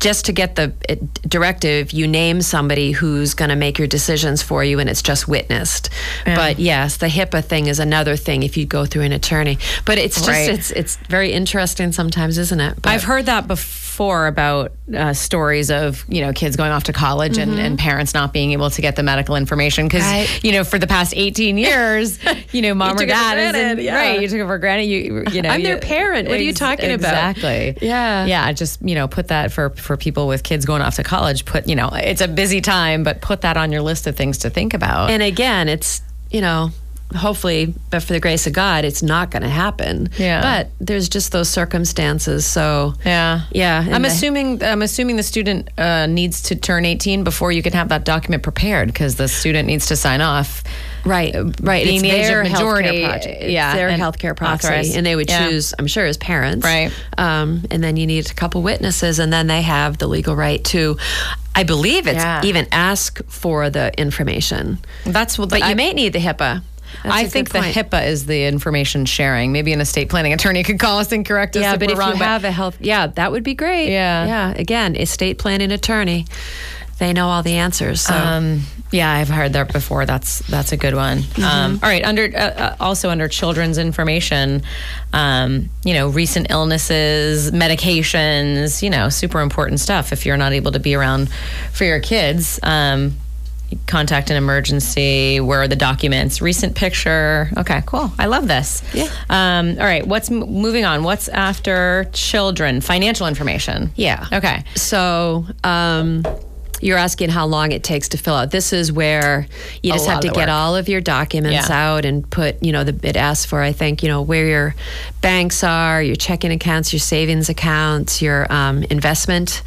Just to get the uh, directive, you name somebody who's going to make your decisions for you, and it's just witnessed. But yes, the HIPAA thing is another thing if you go through an attorney. But it's just Right. it's it's very interesting sometimes, isn't it? But- I've heard that before about uh, stories of you know kids going off to college and, and parents not being able to get the medical information because Mm-hmm. Right. you know for the past 18 years (laughs) you know mom You or took it for dad is in, yeah. right you took it for granted you you know I'm their parent. What are you Ex- talking about? exactly Yeah. yeah just you know put that for for people with kids going off to college put you know it's a busy time but put that on your list of things to think about And again, it's, you know, hopefully, but for the grace of God, it's not going to happen. Yeah. But there's just those circumstances. So, Yeah, Yeah, I'm the- assuming I'm assuming the student uh, needs to turn 18 before you can have that document prepared because the student needs to sign off. right, right. being it's the age of majority, project. Yeah, their and healthcare proxy. And they would Yeah. choose, I'm sure, as parents. Right. Um, and then you need a couple witnesses, and then they have the legal right to, I believe it's Yeah. even ask for the information. That's what. But I, you may need the HIPAA. That's I think the. HIPAA is the information sharing. Maybe an estate planning attorney could call us and correct us. Yeah, if but if wrong, you but- have a health, yeah, that would be great. Yeah. yeah. Again, estate planning attorney, they know all the answers. So Um, yeah, I've heard that before. That's that's a good one. Mm-hmm. Um, all right, under uh, uh, also under children's information, um, you know, recent illnesses, medications, you know, super important stuff. If you're not able to be around for your kids, um, contact an emergency. Where are the documents? Recent picture. Okay, cool. I love this. Yeah. Um, all right. What's m- moving on? What's after children? Financial information. yeah. Okay. So um, you're asking how long it takes to fill out. This is where you just have to get work. all of your documents Yeah. out and put, you know, the, it asks for, I think, you know, where your banks are, your checking accounts, your savings accounts, your um, investment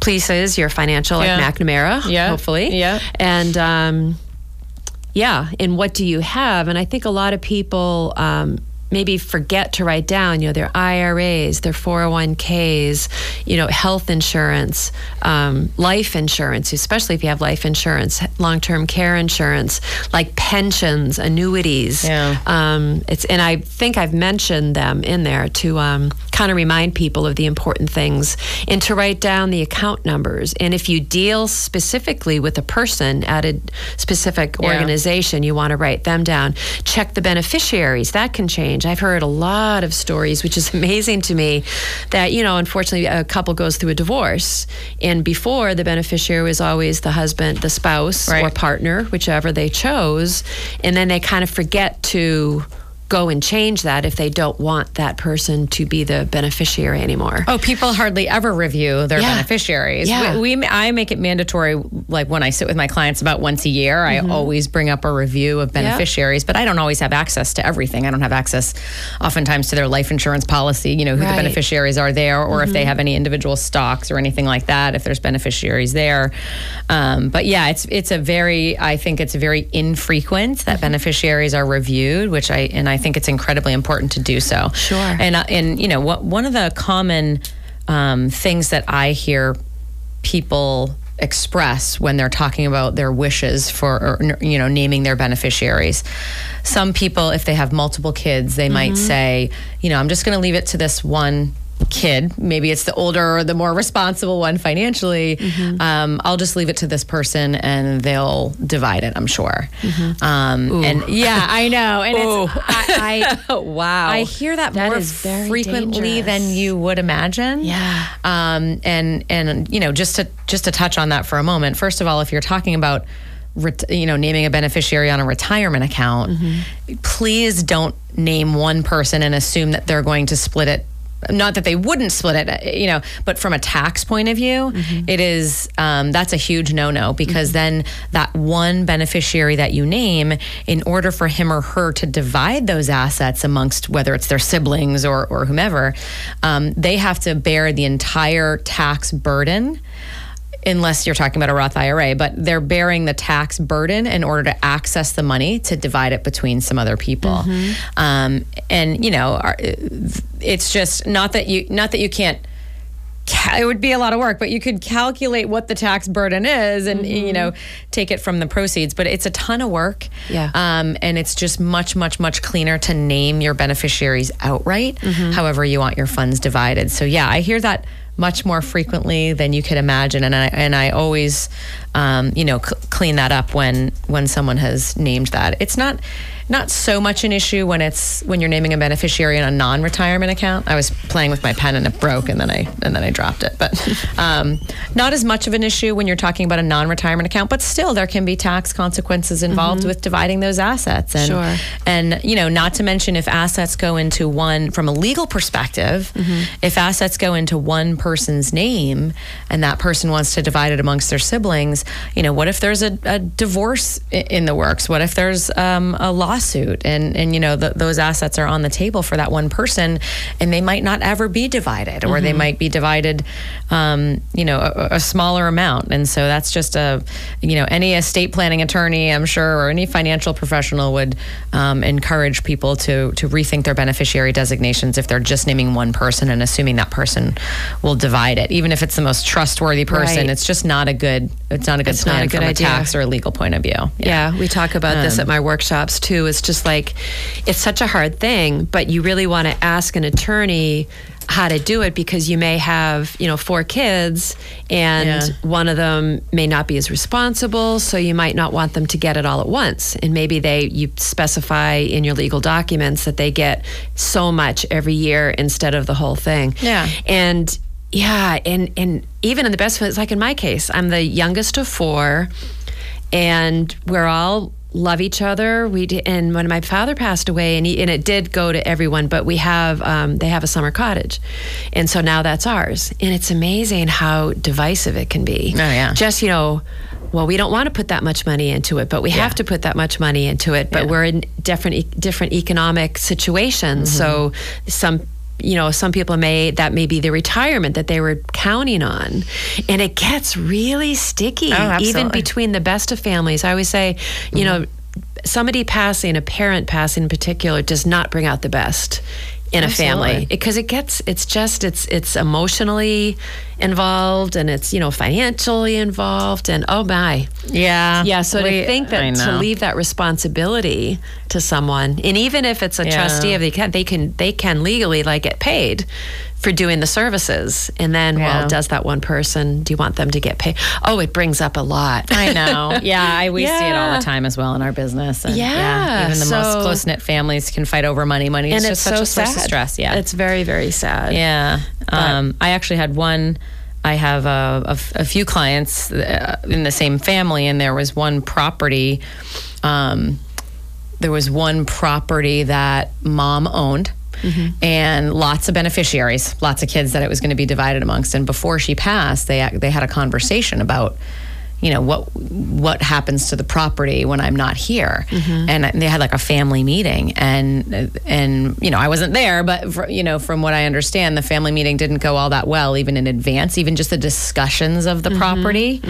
places, your financial, like McNamara, Yeah. hopefully. Yeah. And, um, yeah, and what do you have? And I think a lot of people um, maybe forget to write down, you know, their IRAs, their 401ks, you know, health insurance, um, life insurance, especially if you have life insurance, long term care insurance, like pensions, annuities. Yeah. Um, it's and I think I've mentioned them in there to um, kind of remind people of the important things and to write down the account numbers. And if you deal specifically with a person at a specific Yeah. organization, you want to write them down. Check the beneficiaries. That can change. I've heard a lot of stories, which is (laughs) amazing to me, that you know, unfortunately, a couple goes through a divorce, and before the beneficiary was always the husband, the spouse, or partner, whichever they chose, and then they kind of forget to go and change that if they don't want that person to be the beneficiary anymore. Oh, people hardly ever review their Yeah. beneficiaries. Yeah. We, we, I make it mandatory, like when I sit with my clients about once a year, I mm-hmm. always bring up a review of beneficiaries, but I don't always have access to everything. I don't have access, oftentimes, to their life insurance policy. You know who Right. the beneficiaries are there, or if they mm-hmm. have any individual stocks or anything like that. If there's beneficiaries there, um, but yeah, it's it's a very. I think it's very infrequent that mm-hmm. beneficiaries are reviewed, which I and I think it's incredibly important to do so. Sure. And uh, and you know what one of the common um, things that I hear people express when they're talking about their wishes for or, you know naming their beneficiaries some people if they have multiple kids they might say you know i'm just going to leave it to this one kid maybe it's the older or the more responsible one financially um, i'll just leave it to this person and they'll divide it i'm sure um, and yeah i know and it's I, I (laughs) wow. I hear that, That more very frequently dangerous. than you would imagine. Yeah. Um, and and you know, just to just to touch on that for a moment. First of all, if you're talking about you know naming a beneficiary on a retirement account, please don't name one person and assume that they're going to split it. Not that they wouldn't split it, you know, but from a tax point of view, it is um, that's a huge no-no because then that one beneficiary that you name, in order for him or her to divide those assets amongst whether it's their siblings or or whomever, um, they have to bear the entire tax burden unless you're talking about a Roth IRA, but they're bearing the tax burden in order to access the money to divide it between some other people. Um, and you know, it's just not that you not that you can't it would be a lot of work, but you could calculate what the tax burden is and Mm-hmm. you know take it from the proceeds. But it's a ton of work. Yeah. Um, and it's just much, much, much cleaner to name your beneficiaries outright, Mm-hmm. however you want your funds divided. So yeah, I hear that much more frequently than you could imagine, and I and I always, um, you know, clean that up when when someone has named that. It's not not so much an issue when it's when you're naming a beneficiary in a non-retirement account. I was playing with my pen and it broke, and then I and then I dropped it. But (laughs) um, not as much of an issue when you're talking about a non-retirement account. But still, there can be tax consequences involved with dividing those assets. And Sure. and you know, not to mention if assets go into one from a legal perspective, if assets go into one person's name and that person wants to divide it amongst their siblings, you know, what if there's a, a divorce in the works? What if there's um, a lawsuit and and you know th those assets are on the table for that one person and they might not ever be divided or they might be divided, um, you know, a, a smaller amount. And so that's just a, you know, any estate planning attorney, I'm sure, or any financial professional would um, encourage people to to rethink their beneficiary designations if they're just naming one person and assuming that person will divide it, even if it's the most trustworthy person. Right. It's just not a good. It's not a good It's not a good from idea. a tax or a legal point of view. Yeah, we talk about this Um, at my workshops too. It's just like it's such a hard thing, but you really want to ask an attorney how to do it because you may have, you know, four kids and Yeah. one of them may not be as responsible, so you might not want them to get it all at once. And maybe they you specify in your legal documents that they get so much every year instead of the whole thing. Yeah. And yeah, and and even in the best it's like in my case, I'm the youngest of four and we're all love each other. We d- and when my father passed away, and he, and it did go to everyone, but we have um, they have a summer cottage, and so now that's ours. And it's amazing how divisive it can be. Oh, yeah. just you know. Well, we don't want to put that much money into it, but we have to put that much money into it. But Yeah. we're in different different economic situations. So Mm-hmm. some you know some people may that may be the retirement that they were counting on. And it gets really sticky Oh, even between the best of families. I always say, you mm-hmm. know, somebody passing, a parent passing in particular, does not bring out the best in a family. Because it gets it's just it's it's emotionally involved and it's you know financially involved and oh my. Yeah. yeah so We- to think that to leave that responsibility to someone and even if it's a Yeah. trustee of the account they can they can legally like get paid for doing the services and then Yeah. well does that one person do you want them to get paid oh it brings up a lot I know. (laughs) Yeah, I, we see it all the time as well in our business. And Yeah, even the most close knit families can fight over money. Money is and just it's such so a source sad of stress. Yeah, it's very very sad Yeah. Um, I actually had one. I have a few clients uh, in the same family, and there was one property. Um, there was one property that mom owned. And lots of beneficiaries, lots of kids that it was going to be divided amongst. And before she passed, they they had a conversation about, you know, what what happens to the property when I'm not here. And they had like a family meeting, and and you know I wasn't there, but fr you know from what I understand, the family meeting didn't go all that well, even in advance. Even just the discussions of the property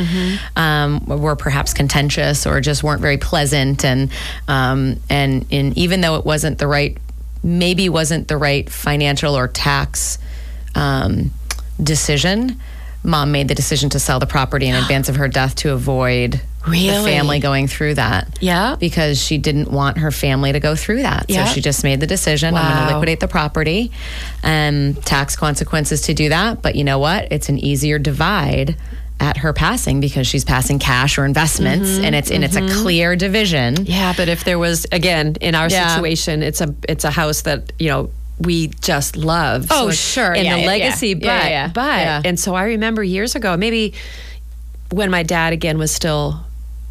um, were perhaps contentious or just weren't very pleasant, and um, and and even though it wasn't the right, maybe wasn't the right financial or tax um, decision. Mom made the decision to sell the property in (gasps) advance of her death to avoid the Really? family going through that. Yeah. Because she didn't want her family to go through that. Yeah. So she just made the decision I'm going Wow. to liquidate the property and tax consequences to do that. But you know what? It's an easier divide at her passing because she's passing cash or investments Mm-hmm. and it's and it's a clear division. Yeah, but if there was again in our Yeah. situation, it's a it's a house that you know we just love. Oh, it's- sure. and Yeah, the yeah, legacy, yeah. but but and so I remember years ago, maybe when my dad again was still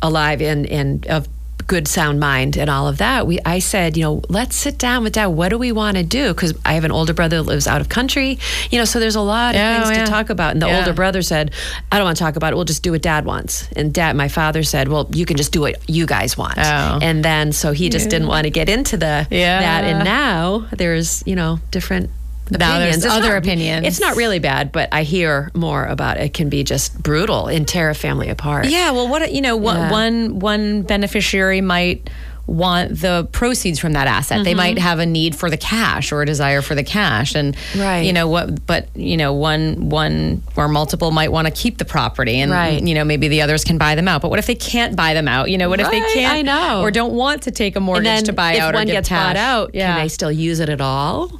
alive and and of good sound mind and all of that. We i said you know let's sit down with dad. What do we want to do? Because i have an older brother that lives out of country you know so there's a lot of Yeah, things yeah. to talk about. And the Yeah. older brother said i don't want to talk about it. We'll just do what dad wants. And dad my father said well you can just do what you guys want. Oh. and then so he just didn't want to get into the Yeah. that. And now there's you know different Now there's opinions. It's other not- opinions. it's not really bad but i hear more about it. can be just brutal and tear a family apart Yeah, well, what you know, one Yeah. one one beneficiary might want the proceeds from that asset. They mm-hmm. might have a need for the cash or a desire for the cash, and Right. you know what? But you know, one one or multiple might want to keep the property, and Right. you know maybe the others can buy them out. But what if they can't buy them out? You know, what if they can't? I know. or don't want to take a mortgage to buy if out or one gets cash? bought out, yeah. can they still use it at all?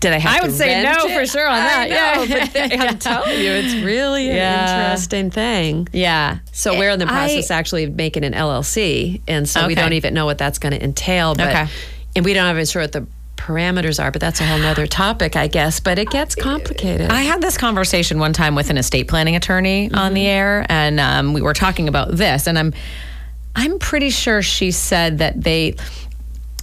Did I have I to would say no it? for sure on I that, know, yeah. but th- (laughs) I'm telling you, it's really Yeah. an interesting thing. yeah. So we're in the I- process actually of making an LLC, and so we don't even know what that's going to entail. But Okay. and we don't even sure what the parameters are. But that's a whole other topic, I guess. But it gets complicated. I had this conversation one time with an estate planning attorney on the air, and um, we were talking about this, and I'm, I'm pretty sure she said that they,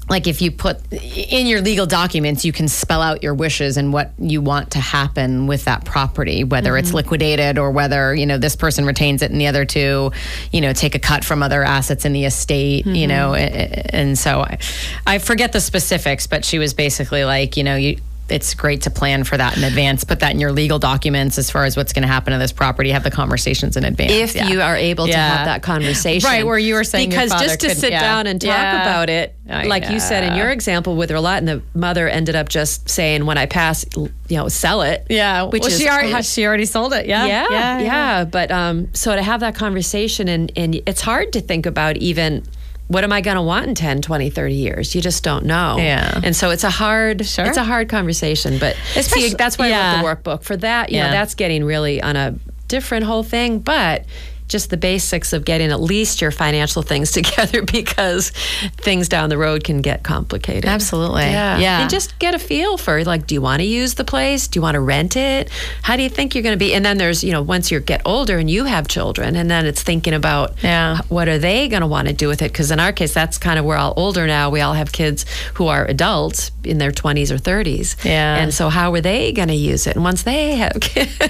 like, if you put in your legal documents, you can spell out your wishes and what you want to happen with that property, whether it's mm-hmm. liquidated or whether you know this person retains it and the other two, you know, take a cut from other assets in the estate, you mm-hmm. know, and so I, I forget the specifics, but she was basically like, you know, you it's great to plan for that in advance. Put that in your legal documents as far as what's going to happen to this property. Have the conversations in advance. if Yeah. you are able to have that conversation, Right, where you were saying because just to could- sit yeah. down and talk Yeah. about it, I like you said in your example with Roulette, and the mother ended up just saying, "When I pass, you know, sell it." yeah, which well, is she already she already sold it. Yeah, yeah, yeah, But um, so to have that conversation, and, and it's hard to think about even what am I going to want in 10, 20, 30 years? You just don't know. Yeah. And so it's a hard, Sure. it's a hard conversation. But Especially- see, that's why I yeah. wrote the workbook for that. You Yeah. know, that's getting really on a different whole thing. But just the basics of getting at least your financial things (laughs) together because things down the road can get complicated. Absolutely. Yeah. Yeah. And just get a feel for like, do you want to use the place? Do you want to rent it? How do you think you're going to be? And then there's, you know, once you get older and you have children, and then it's thinking about Yeah. what are they going to want to do with it? Because in our case, that's kind of we're all older now. We all have kids who are adults in their 20s or 30s. Yeah. And so how are they going to use it? And once they have kids, (laughs)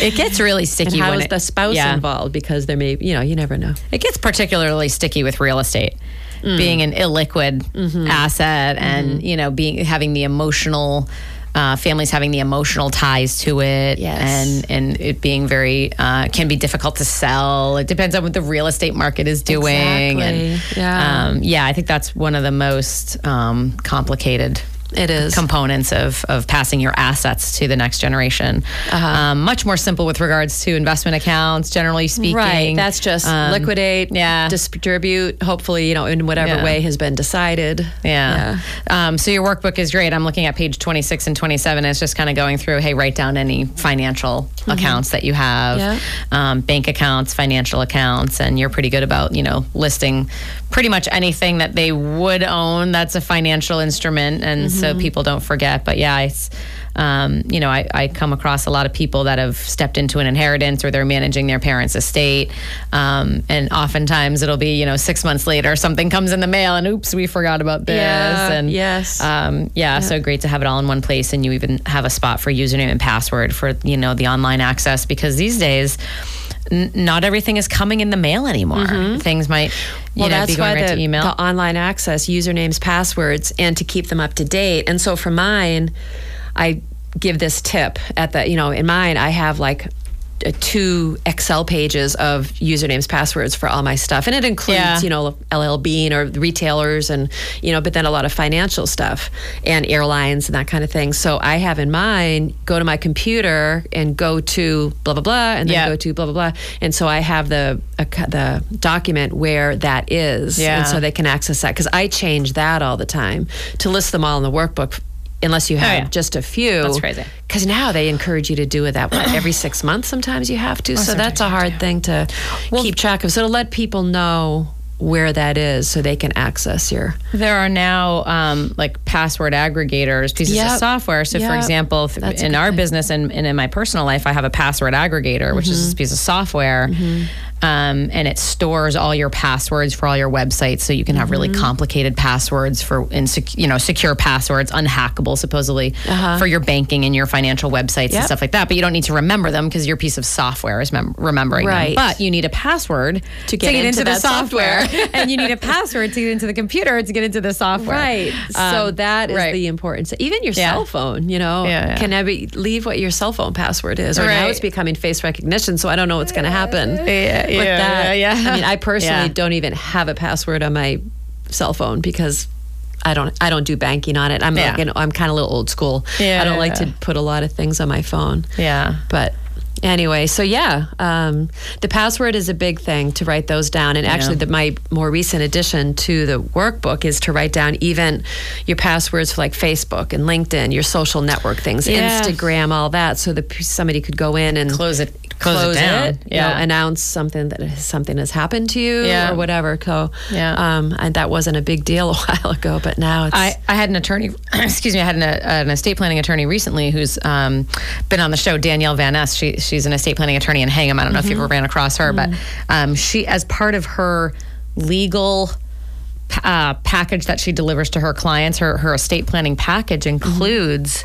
it gets really and sticky how when is it- the spouse yeah. involved? Because there may, you know, you never know. It gets particularly sticky with real estate. Mm. Being an illiquid Mm-hmm. asset and, you know, being having the emotional uh, families having the emotional ties to it Yes. and and it being very uh, can be difficult to sell. It depends on what the real estate market is doing. And Yeah. um, yeah, I think that's one of the most um, complicated It is. components of, of passing your assets to the next generation. Uh-huh. Um, much more simple with regards to investment accounts, generally speaking. Right. That's just Um, liquidate, yeah. distribute, hopefully, you know, in whatever Yeah. way has been decided. Yeah. Um, so your workbook is great. I'm looking at page 26 and 27. It's just kind of going through, hey, write down any financial accounts that you have, Yeah. um, bank accounts, financial accounts, and you're pretty good about, you know, listing pretty much anything that they would own that's a financial instrument. And so people don't forget. But yeah, it's, um, you know, I, I come across a lot of people that have stepped into an inheritance or they're managing their parents' estate. Um, and oftentimes it'll be, you know, six months later, something comes in the mail and oops, we forgot about this. Yeah, and yes. um, yeah, so great to have it all in one place, and you even have a spot for username and password for you know the online access because these days. N- not everything is coming in the mail anymore. Mm-hmm. Things might, you Well, know, that's be going why right the, to email. the online access, usernames, passwords, and to keep them up to date. And so for mine, I give this tip at the, you know, in mine, I have like two Excel pages of usernames, passwords for all my stuff. And it includes, Yeah. you know, LL Bean or retailers and, you know, but then a lot of financial stuff and airlines and that kind of thing. So I have in mind go to my computer and go to blah, blah, blah, and then Yeah. go to blah, blah, blah. And so I have the, uh, the document where that is. Yeah. And so they can access that because I change that all the time to list them all in the workbook. Unless you have Oh, yeah. just a few, That's crazy. Because now they encourage you to do it that way (clears throat) every six months. Sometimes you have to, so that's a hard thing to keep track of. So to let people know where that is, so they can access your. There are now um, like password aggregators, pieces Yep. of software. So, for example, That's in our thing. business and, and in my personal life, I have a password aggregator, which Mm-hmm. is this piece of software. Um, and it stores all your passwords for all your websites, so you can have really Mm-hmm. complicated passwords for, insec- you know, secure passwords, unhackable supposedly Uh-huh. for your banking and your financial websites and stuff like that. But you don't need to remember them because your piece of software is mem- remembering Right. them. But you need a password To get into the software, software. (laughs) and you need a password to get into the computer to get into the software. Right. so Um, that is right. the importance. Even your Yeah. cell phone, you know, Yeah, yeah. can I be, leave what your cell phone password is. Or now it's becoming face recognition, so I don't know what's going to happen Yeah, with yeah, that. yeah, yeah. I mean, I personally Yeah. don't even have a password on my cell phone because I don't I don't do banking on it. I'm Yeah. like, you know, I'm kind of a little old school. Yeah, I don't like to put a lot of things on my phone. Yeah. But anyway, so yeah, um, the password is a big thing to write those down. And actually, the, my more recent addition to the workbook is to write down even your passwords for like Facebook and LinkedIn, your social network things, Yeah. Instagram, all that, so that somebody could go in and Close it. Close, it down. you know, announce something that something has happened to you Yeah. or whatever. So Yeah. um, and that wasn't a big deal (laughs) a while ago, but now it's I, I had an attorney, (clears throat) excuse me, I had an, an estate planning attorney recently who's um, been on the show, Danielle Van Ness. She, she's an estate planning attorney in Hingham. I don't know if you've ever ran across her, but um, she, as part of her legal uh, package that she delivers to her clients, her, her estate planning package includes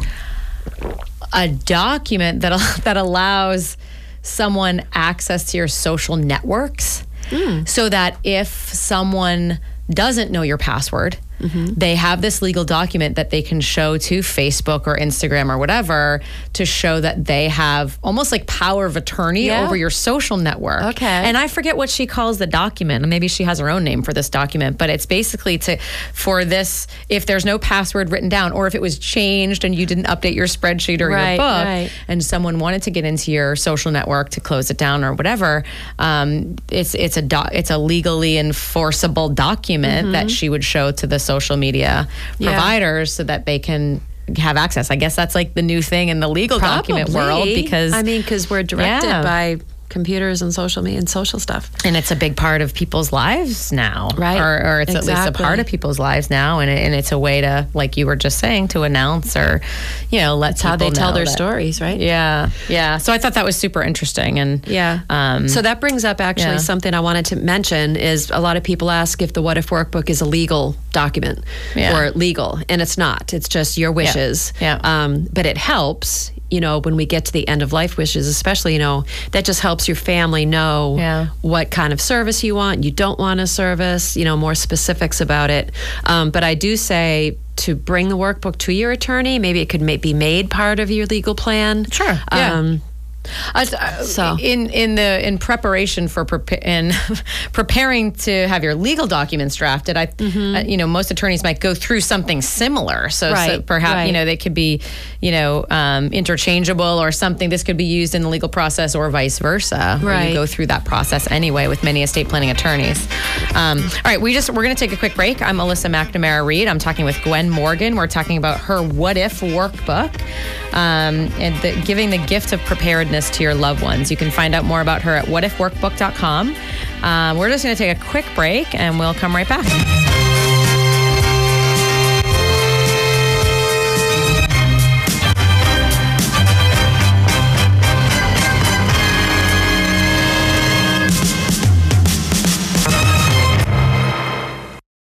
a document that (laughs) that allows someone access to your social networks hmm. so that if someone doesn't know your password they have this legal document that they can show to Facebook or Instagram or whatever to show that they have almost like power of attorney Yeah. over your social network. Okay. And I forget what she calls the document. Maybe she has her own name for this document, but it's basically to for this if there's no password written down or if it was changed and you didn't update your spreadsheet or Right, your book right. and someone wanted to get into your social network to close it down or whatever, um, it's it's a do- it's a legally enforceable document that she would show to the social media Mm-hmm. Yeah. providers so that they can have access. I guess that's like the new thing in the legal document world because I mean, because we're directed Yeah. by computers and social media and social stuff. and it's a big part of people's lives now, Right. Or, or it's at least a part of people's lives now, and, it, and it's a way to, like you were just saying, to announce or, you know, let That's how they tell their that- stories, right? Yeah, yeah. So I thought that was super interesting, and Yeah. um, so that brings up actually yeah. something I wanted to mention is a lot of people ask if the What If Workbook is a legal document Yeah. or legal, and it's not. It's just your wishes. Yeah. Um, but it helps, you know, when we get to the end of life wishes, especially, you know, that just helps your family know Yeah. what kind of service you want, you don't want a service, you know, more specifics about it. Um, but I do say to bring the workbook to your attorney. Maybe it could ma- be made part of your legal plan. Sure. Um, Uh, uh, So- in in the in preparation for prepa- in (laughs) preparing to have your legal documents drafted, I uh, you know most attorneys might go through something similar. So, so Mm-hmm. Perhaps right. you know they could be you know um, interchangeable or something. This could be used in the legal process or vice versa. Right. You go through that process anyway with many estate planning attorneys. Um, all right, we just we're going to take a quick break. I'm Melissa McNamara Reed. I'm talking with Gwen Morgan. We're talking about her What If workbook um, and the, giving the gift of preparedness to your loved ones. You can find out more about her at whatifworkbook.com. Um, we're just going to take a quick break and we'll come right back.